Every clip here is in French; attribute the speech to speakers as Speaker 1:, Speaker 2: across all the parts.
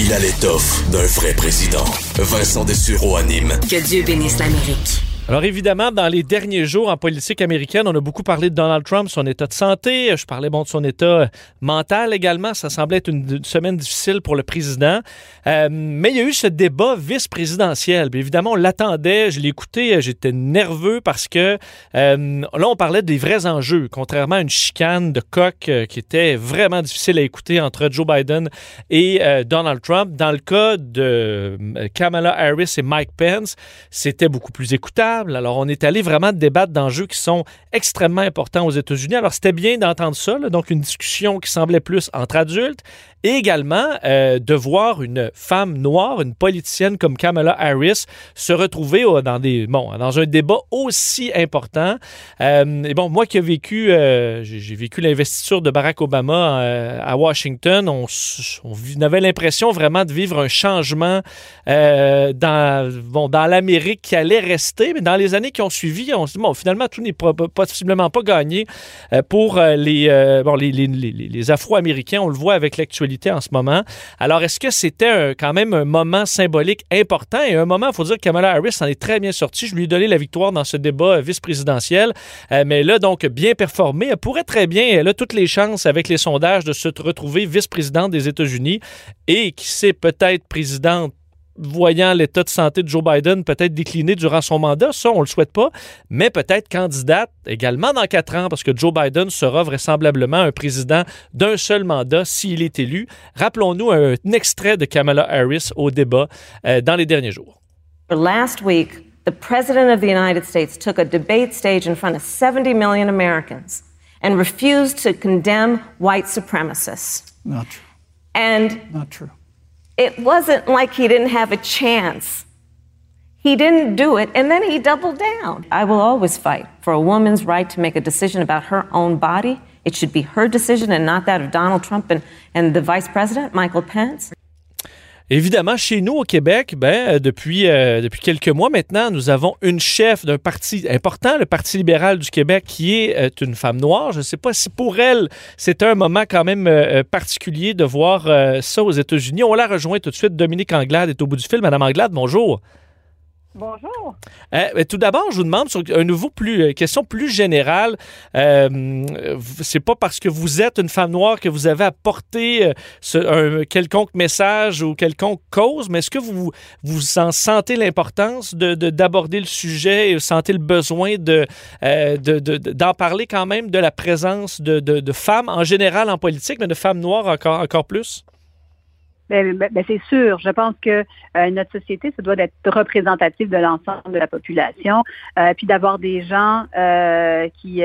Speaker 1: Il a l'étoffe d'un vrai président. Vincent Dessureau anime.
Speaker 2: Que Dieu bénisse l'Amérique.
Speaker 3: Alors évidemment, dans les derniers jours en politique américaine, on a beaucoup parlé de Donald Trump, son état de santé. Je parlais bon de son état mental également. Ça semblait être une, semaine difficile pour le président. Euh, mais il y a eu ce débat vice-présidentiel. Évidemment, on l'attendait. Je l'ai écouté. J'étais nerveux parce que euh, là, on parlait des vrais enjeux, contrairement à une chicane de coq euh, qui était vraiment difficile à écouter entre Joe Biden et Donald Trump. Dans le cas de Kamala Harris et Mike Pence, c'était beaucoup plus écoutable. Alors, on est allé vraiment débattre d'enjeux qui sont extrêmement importants aux États-Unis. Alors, c'était bien d'entendre ça, donc une discussion qui semblait plus entre adultes et également euh, de voir une femme noire, une politicienne comme Kamala Harris, se retrouver dans, des, bon, dans un débat aussi important. Euh, et bon, moi qui ai vécu, euh, j'ai vécu l'investiture de Barack Obama à Washington, on, on avait l'impression vraiment de vivre un changement dans, bon, dans l'Amérique qui allait rester, mais dans les années qui ont suivi, on se dit, bon, finalement, tout n'est possiblement pas gagné pour les, bon, les, les, les Afro-Américains. On le voit avec l'actualité en ce moment. Alors, est-ce que c'était quand même un moment symbolique important? Et un moment, il faut dire que Kamala Harris en est très bien sortie. Je lui ai donné la victoire dans ce débat vice-présidentiel, euh, mais là, donc, bien performé. Elle pourrait très bien, elle a toutes les chances avec les sondages de se retrouver vice-présidente des États-Unis et qui sait peut-être présidente voyant l'état de santé de Joe Biden peut-être décliner durant son mandat, ça, on le souhaite pas, mais peut-être candidate également dans quatre ans, parce que Joe Biden sera vraisemblablement un président d'un seul mandat s'il est élu. Rappelons-nous un, extrait de Kamala Harris au débat euh, dans les derniers jours.
Speaker 4: Last week, the President of the United States took a debate stage in front of 70 million Americans and refused to condemn white supremacists.
Speaker 5: Not true.
Speaker 4: And
Speaker 5: Not true.
Speaker 4: It wasn't like he didn't have a chance. He didn't do it, and then he doubled down. I will always fight for a woman's right to make a decision about her own body. It should be her decision and not that of Donald Trump and, and the vice president, Michael Pence.
Speaker 3: Évidemment, chez nous au Québec, ben, euh, depuis, euh, depuis quelques mois maintenant, nous avons une chef d'un parti important, le Parti libéral du Québec, qui est euh, une femme noire. Je ne sais pas si pour elle, c'est un moment quand même particulier de voir ça aux États-Unis. On la rejoint tout de suite. Dominique Anglade est au bout du fil. Madame Anglade, bonjour.
Speaker 6: Bonjour.
Speaker 3: Euh, tout d'abord, je vous demande sur un nouveau plus euh, question plus générale. Euh, c'est pas parce que vous êtes une femme noire que vous avez apporté un quelconque message ou quelconque cause, mais est-ce que vous vous en sentez l'importance de d'aborder le sujet et sentez le besoin de d'en parler quand même de la présence de, de, femmes en général en politique, mais de femmes noires encore encore plus?
Speaker 6: Ben, ben, ben, c'est sûr. Je pense que euh, notre société, ça doit être représentatif de l'ensemble de la population, euh, puis d'avoir des gens euh, qui,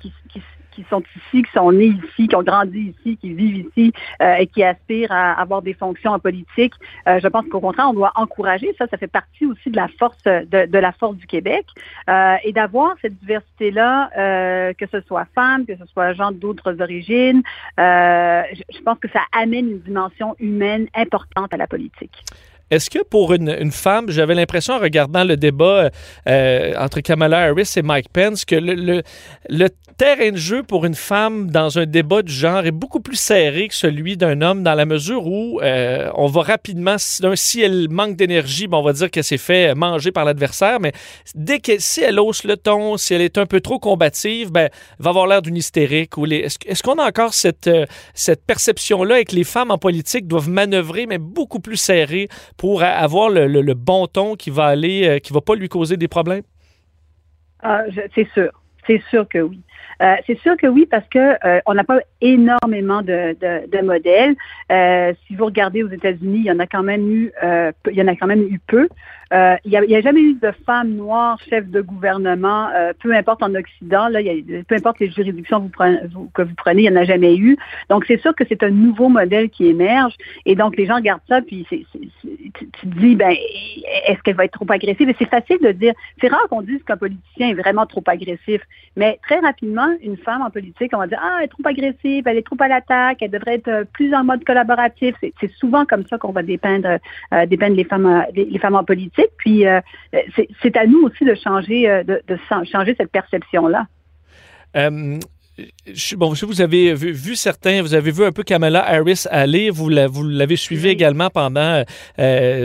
Speaker 6: qui, qui qui sont ici, qui sont nés ici, qui ont grandi ici, qui vivent ici euh, et qui aspirent à avoir des fonctions en politique. Euh, je pense qu'au contraire, on doit encourager ça. Ça fait partie aussi de la force de, de la force du Québec euh, et d'avoir cette diversité-là, que ce soit femmes, que ce soit gens d'autres origines. Je pense que ça amène une dimension humaine importante à la politique.
Speaker 3: Est-ce que pour une, femme, j'avais l'impression en regardant le débat euh, entre Kamala Harris et Mike Pence que le, terrain de jeu pour une femme dans un débat du genre est beaucoup plus serré que celui d'un homme dans la mesure où euh, on va rapidement, si elle manque d'énergie, bon, on va dire qu'elle s'est fait manger par l'adversaire, mais dès que si elle hausse le ton, si elle est un peu trop combative, ben, va avoir l'air d'une hystérique. Est-ce, qu'on a encore cette, euh, cette perception-là et que les femmes en politique doivent manœuvrer, mais beaucoup plus serré pour avoir le, bon ton qui va aller, euh, qui va pas lui causer des problèmes?
Speaker 6: Ah, c'est sûr. C'est sûr que oui. Euh, c'est sûr que oui, parce que euh, on n'a pas énormément de, modèles. si vous regardez aux États-Unis, il y en a quand même eu, il y en a quand même eu peu. Il n'y a, jamais eu de femme noire chef de gouvernement, peu importe en Occident, là, peu importe les juridictions que vous prenez, il n'y en a jamais eu. Donc, c'est sûr que c'est un nouveau modèle qui émerge. Et donc, les gens regardent ça, puis tu te dis, ben, est-ce qu'elle va être trop agressive? Et c'est facile de dire, c'est rare qu'on dise qu'un politicien est vraiment trop agressif. Mais très rapidement, une femme en politique, on va dire, ah, elle est trop agressive, elle est trop à l'attaque, elle devrait être plus en mode collaboratif. C'est, souvent comme ça qu'on va dépeindre, euh, dépeindre les femmes, les femmes en politique. Puis euh, c'est à nous aussi de changer, euh, de, changer cette perception-là.
Speaker 3: Euh, bon, vous avez vu, certains, vous avez vu un peu Kamala Harris aller, vous l'avez suivi également pendant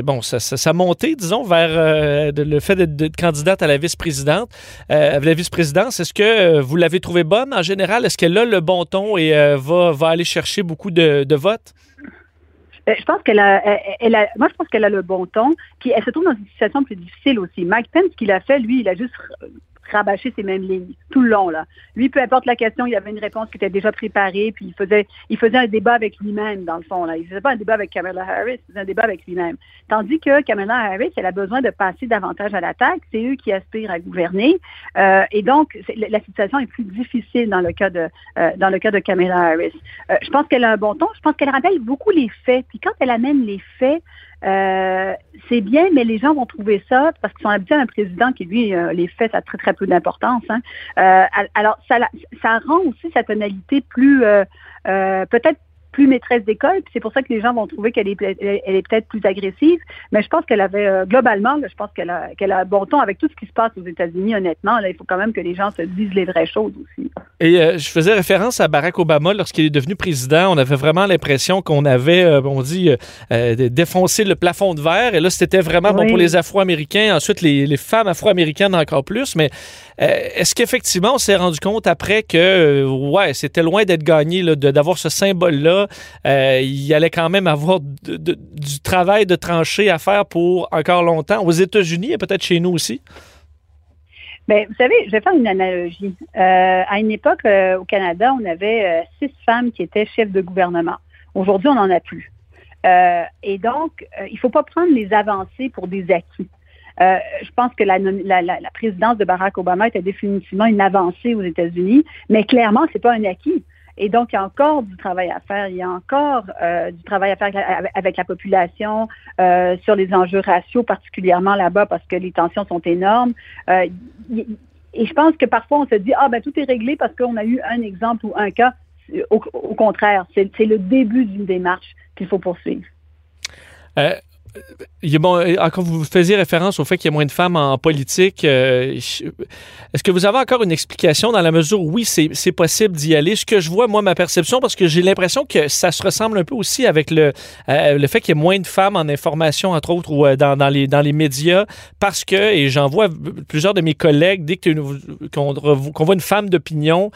Speaker 3: bon, sa, montée, disons, vers le fait d'être candidate à la vice-présidente, la vice-présidence. Est-ce que vous l'avez trouvée bonne en général? Est-ce qu'elle a le bon ton et va, va aller chercher beaucoup de, de votes?
Speaker 6: Euh, je pense qu'elle a, elle a, moi je pense qu'elle a le bon ton. Puis elle se trouve dans une situation plus difficile aussi. Mike Pence, ce qu'il a fait, lui, il a juste rabâcher ces mêmes lignes tout le long. Là. Lui, peu importe la question, il avait une réponse qui était déjà préparée, puis il faisait, il faisait un débat avec lui-même, dans le fond. Là. Il faisait pas un débat avec Kamala Harris, il faisait un débat avec lui-même. Tandis que Kamala Harris, elle a besoin de passer davantage à l'attaque. C'est eux qui aspirent à gouverner. Euh, et donc, la situation est plus difficile dans le cas de, euh, dans le cas de Kamala Harris. Euh, je pense qu'elle a un bon ton. Je pense qu'elle rappelle beaucoup les faits. Puis quand elle amène les faits, euh, c'est bien, mais les gens vont trouver ça parce qu'ils sont habitués à un président qui, lui, euh, les faits, ça a très, très peu d'importance. Hein. Euh, alors, ça, ça rend aussi sa tonalité plus, peut-être plus maîtresse d'école. C'est pour ça que les gens vont trouver qu'elle est, elle est peut-être plus agressive. Mais je pense qu'elle avait, euh, globalement, je pense qu'elle a, qu'elle a bon ton avec tout ce qui se passe aux États-Unis, honnêtement. Là, il faut quand même que les gens se disent les vraies choses aussi.
Speaker 3: Et euh, je faisais référence à Barack Obama lorsqu'il est devenu président. On avait vraiment l'impression qu'on avait, euh, on dit, défoncé le plafond de verre. Et là, c'était vraiment bon pour les Afro-Américains. Ensuite, les, les femmes afro-américaines encore plus. Mais est-ce qu'effectivement, on s'est rendu compte après que, ouais, c'était loin d'être gagné d'avoir ce symbole-là euh, il allait quand même avoir du travail de tranchée à faire pour encore longtemps aux États-Unis et peut-être chez nous aussi?
Speaker 6: Bien, vous savez, je vais faire une analogie. Euh, à une époque, euh, au Canada, on avait six femmes qui étaient chefs de gouvernement. Aujourd'hui, on n'en a plus. et donc, il ne faut pas prendre les avancées pour des acquis. je pense que la, la, présidence de Barack Obama était définitivement une avancée aux États-Unis, mais clairement, ce n'est pas un acquis. Et donc, il y a encore du travail à faire. Il y a encore euh, du travail à faire avec la population euh, sur les enjeux raciaux, particulièrement là-bas, parce que les tensions sont énormes. Euh, et je pense que parfois, on se dit, ah ben tout est réglé parce qu'on a eu un exemple ou un cas. Au, contraire, c'est le début d'une démarche qu'il faut poursuivre.
Speaker 3: Encore vous faisiez référence au fait qu'il y a moins de femmes en politique. Euh, est-ce que vous avez encore une explication dans la mesure où oui, c'est possible d'y aller? Ce que je vois, moi, ma perception, parce que j'ai l'impression que ça se ressemble un peu aussi avec le, euh, le fait qu'il y ait moins de femmes en information, entre autres, ou euh, dans, dans, les, dans les médias, parce que, et j'en vois plusieurs de mes collègues, dès qu'on voit une femme d'opinion,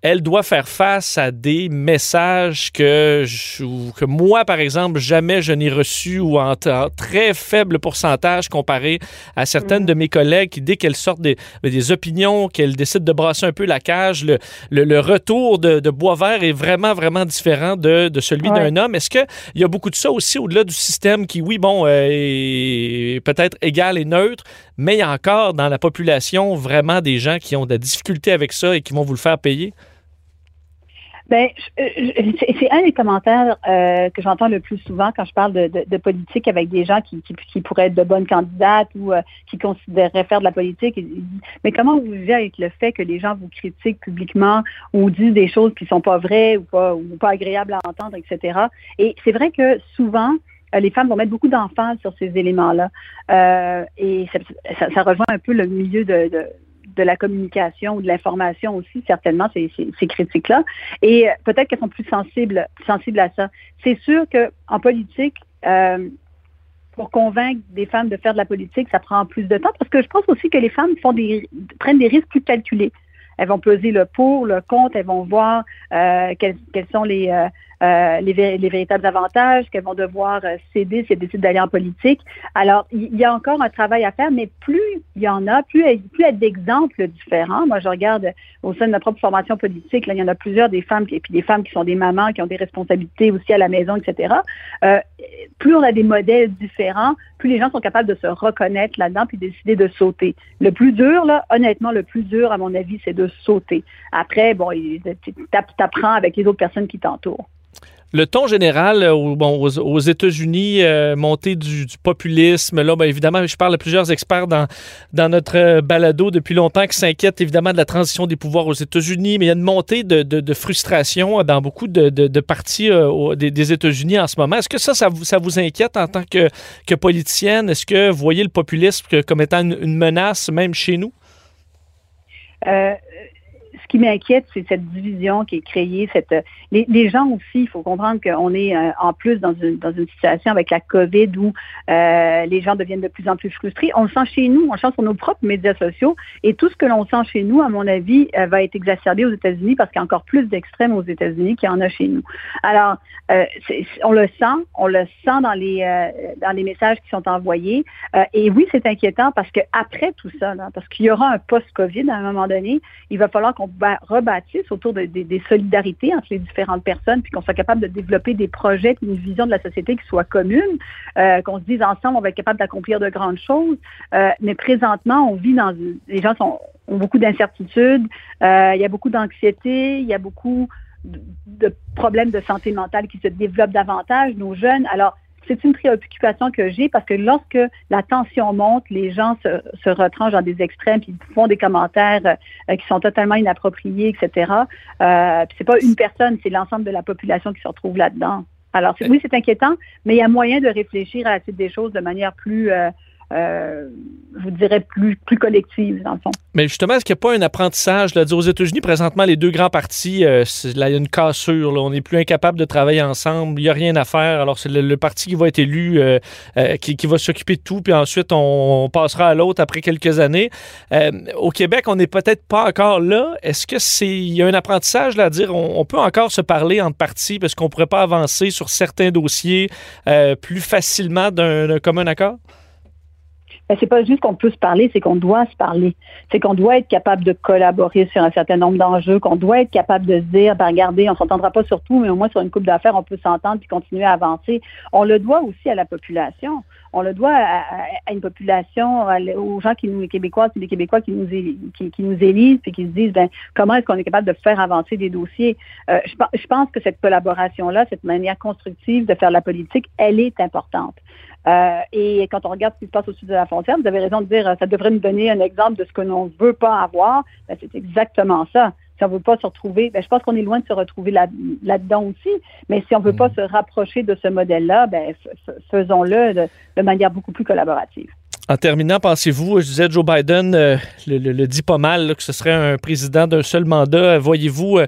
Speaker 3: elle doit faire face à des messages que, que moi, par exemple, jamais je n'ai reçus ou en, très faible pourcentage comparé à certaines de mes collègues qui, dès qu'elles sortent des, des opinions, qu'elles décident de brasser un peu la cage, le, le, retour de, de Boisvert est vraiment, vraiment différent de, de celui d'un homme. Est-ce qu'il y a beaucoup de ça aussi au-delà du système qui, oui, bon, euh, est peut-être égal et neutre, mais il y a encore dans la population vraiment des gens qui ont de la difficulté avec ça et qui vont vous le faire payer?
Speaker 6: Ben, c'est un des commentaires euh, que j'entends le plus souvent quand je parle de, politique avec des gens qui, pourraient être de bonnes candidates ou euh, qui considéreraient faire de la politique. Mais comment vous vivez avec le fait que les gens vous critiquent publiquement ou disent des choses qui sont pas vraies ou pas ou pas agréables à entendre, etc. Et c'est vrai que souvent, euh, les femmes vont mettre beaucoup d'emphase sur ces éléments-là. Euh, et ça, ça, rejoint un peu le milieu de, de de la communication ou de l'information aussi, certainement, ces, ces, critiques-là. Et euh, peut-être qu'elles sont plus sensibles, sensibles à ça. C'est sûr qu'en politique, euh, pour convaincre des femmes de faire de la politique, ça prend plus de temps parce que je pense aussi que les femmes font des, prennent des risques plus calculés. Elles vont peser le pour, le contre, elles vont voir euh, quels, quels, sont les, euh, les, les, véritables avantages, qu'elles vont devoir euh, céder si elles décident d'aller en politique. Alors, il y a encore un travail à faire, mais plus il y en a, plus, il y a d'exemples différents. Moi, je regarde au sein de ma propre formation politique, là, il y en a plusieurs des femmes, et puis des femmes qui sont des mamans, qui ont des responsabilités aussi à la maison, etc. Euh, plus on a des modèles différents, plus les gens sont capables de se reconnaître là-dedans puis décider de sauter. Le plus dur, honnêtement, le plus dur, à mon avis, c'est de sauter. Après, bon, tu apprends avec les autres personnes qui t'entourent
Speaker 3: le ton général euh, aux, États-Unis, euh, montée du, populisme, là, ben, évidemment, je parle de plusieurs experts dans, notre euh, balado depuis longtemps qui s'inquiètent évidemment de la transition des pouvoirs aux États-Unis, mais il y a une montée de, frustration dans beaucoup de, partis des, États-Unis en ce moment. Est-ce que ça, ça vous, inquiète en tant que, politicienne? Est-ce que vous voyez le populisme comme étant une, menace même chez nous?
Speaker 6: Ce qui m'inquiète, c'est cette division qui est créée. Cette, les, les gens aussi, il faut comprendre qu'on est en plus dans une, dans une situation avec la COVID où les gens deviennent de plus en plus frustrés. On le sent chez nous, on le sent sur nos propres médias sociaux. Et tout ce que l'on sent chez nous, à mon avis, va être exacerbé aux États-Unis parce qu'il y a encore plus d'extrêmes aux États-Unis qu'il y en a chez nous. Alors, on le sent, on le sent dans les, dans les messages qui sont envoyés. et oui, c'est inquiétant parce qu'après tout ça, parce qu'il y aura un post-COVID à un moment donné, il va falloir qu'on rebâtisse autour des solidarités entre les différentes personnes, puis qu'on soit capable de développer des projets, une vision de la société qui soit commune, euh, qu'on se dise ensemble, on va être capable d'accomplir de grandes choses. Euh, mais présentement, on vit dans... Les gens sont, ont beaucoup d'incertitudes, euh, il y a beaucoup d'anxiété, il y a beaucoup de problèmes de santé mentale qui se développent davantage, nos jeunes. Alors, c'est une préoccupation que j'ai parce que lorsque la tension monte, les gens se, se retranchent dans des extrêmes puis font des commentaires euh, qui sont totalement inappropriés, etc. Euh, c'est pas une personne, c'est l'ensemble de la population qui se retrouve là-dedans. Alors oui, c'est inquiétant, mais il y a moyen de réfléchir à la suite des choses de manière plus euh, euh, je vous dirais, plus, plus collective, dans le fond.
Speaker 3: Mais justement, est-ce qu'il n'y a pas un apprentissage? Là, aux États-Unis, présentement, les deux grands partis, euh, il y a une cassure. on n'est plus incapable de travailler ensemble. Il n'y a rien à faire. Alors, c'est le, parti qui va être élu, euh, qui, va s'occuper de tout, puis ensuite, on, passera à l'autre après quelques années. au Québec, on n'est peut-être pas encore là. Est-ce que c'est y a un apprentissage à dire on, peut encore se parler entre partis parce qu'on ne pourrait pas avancer sur certains dossiers plus facilement d'un commun accord?
Speaker 6: Ben, c'est pas juste qu'on peut se parler, c'est qu'on doit se parler. C'est qu'on doit être capable de collaborer sur un certain nombre d'enjeux, qu'on doit être capable de se dire, ben, regardez, on s'entendra pas sur tout, mais au moins sur une coupe d'affaires, on peut s'entendre puis continuer à avancer. On le doit aussi à la population. On le doit à, une population, aux gens qui nous, les Québécois, les Québécois qui nous, élisent et qui se disent, ben, comment est-ce qu'on est capable de faire avancer des dossiers? Euh, je, je pense que cette collaboration-là, cette manière constructive de faire la politique, elle est importante. Euh, et quand on regarde ce qui se passe au sud de la frontière, vous avez raison de dire, euh, ça devrait nous donner un exemple de ce que l'on ne veut pas avoir. Ben, c'est exactement ça. Si on ne veut pas se retrouver, ben, je pense qu'on est loin de se retrouver là, dedans aussi. Mais si on ne veut pas mm. se rapprocher de ce modèle-là, ben, faisons-le de, manière beaucoup plus collaborative.
Speaker 3: En terminant, pensez-vous, je disais, Joe Biden euh, le, dit pas mal, que ce serait un président d'un seul mandat. Voyez-vous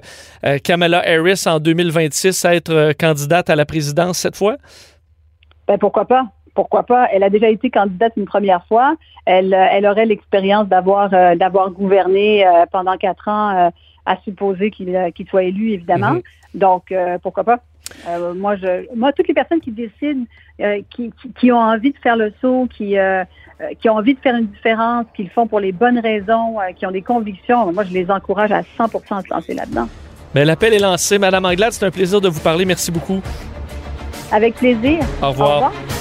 Speaker 3: Kamala Harris en 2026 être candidate à la présidence cette fois?
Speaker 6: Ben, pourquoi pas? Pourquoi pas? Elle a déjà été candidate une première fois. Elle, euh, elle aurait l'expérience d'avoir euh, d'avoir gouverné euh, pendant quatre ans, à supposer qu'il soit élu, évidemment. Mhm. Donc, pourquoi pas? moi, je, moi, toutes les personnes qui décident, qui, qui, ont envie de faire le saut, qui, qui ont envie de faire une différence, qui le font pour les bonnes raisons, qui ont des convictions, moi, je les encourage à 100% à se lancer là-dedans.
Speaker 3: Mais l'appel est lancé. Madame Anglade, c'est un plaisir de vous parler. Merci beaucoup.
Speaker 6: Avec plaisir.
Speaker 3: Au revoir. Au revoir.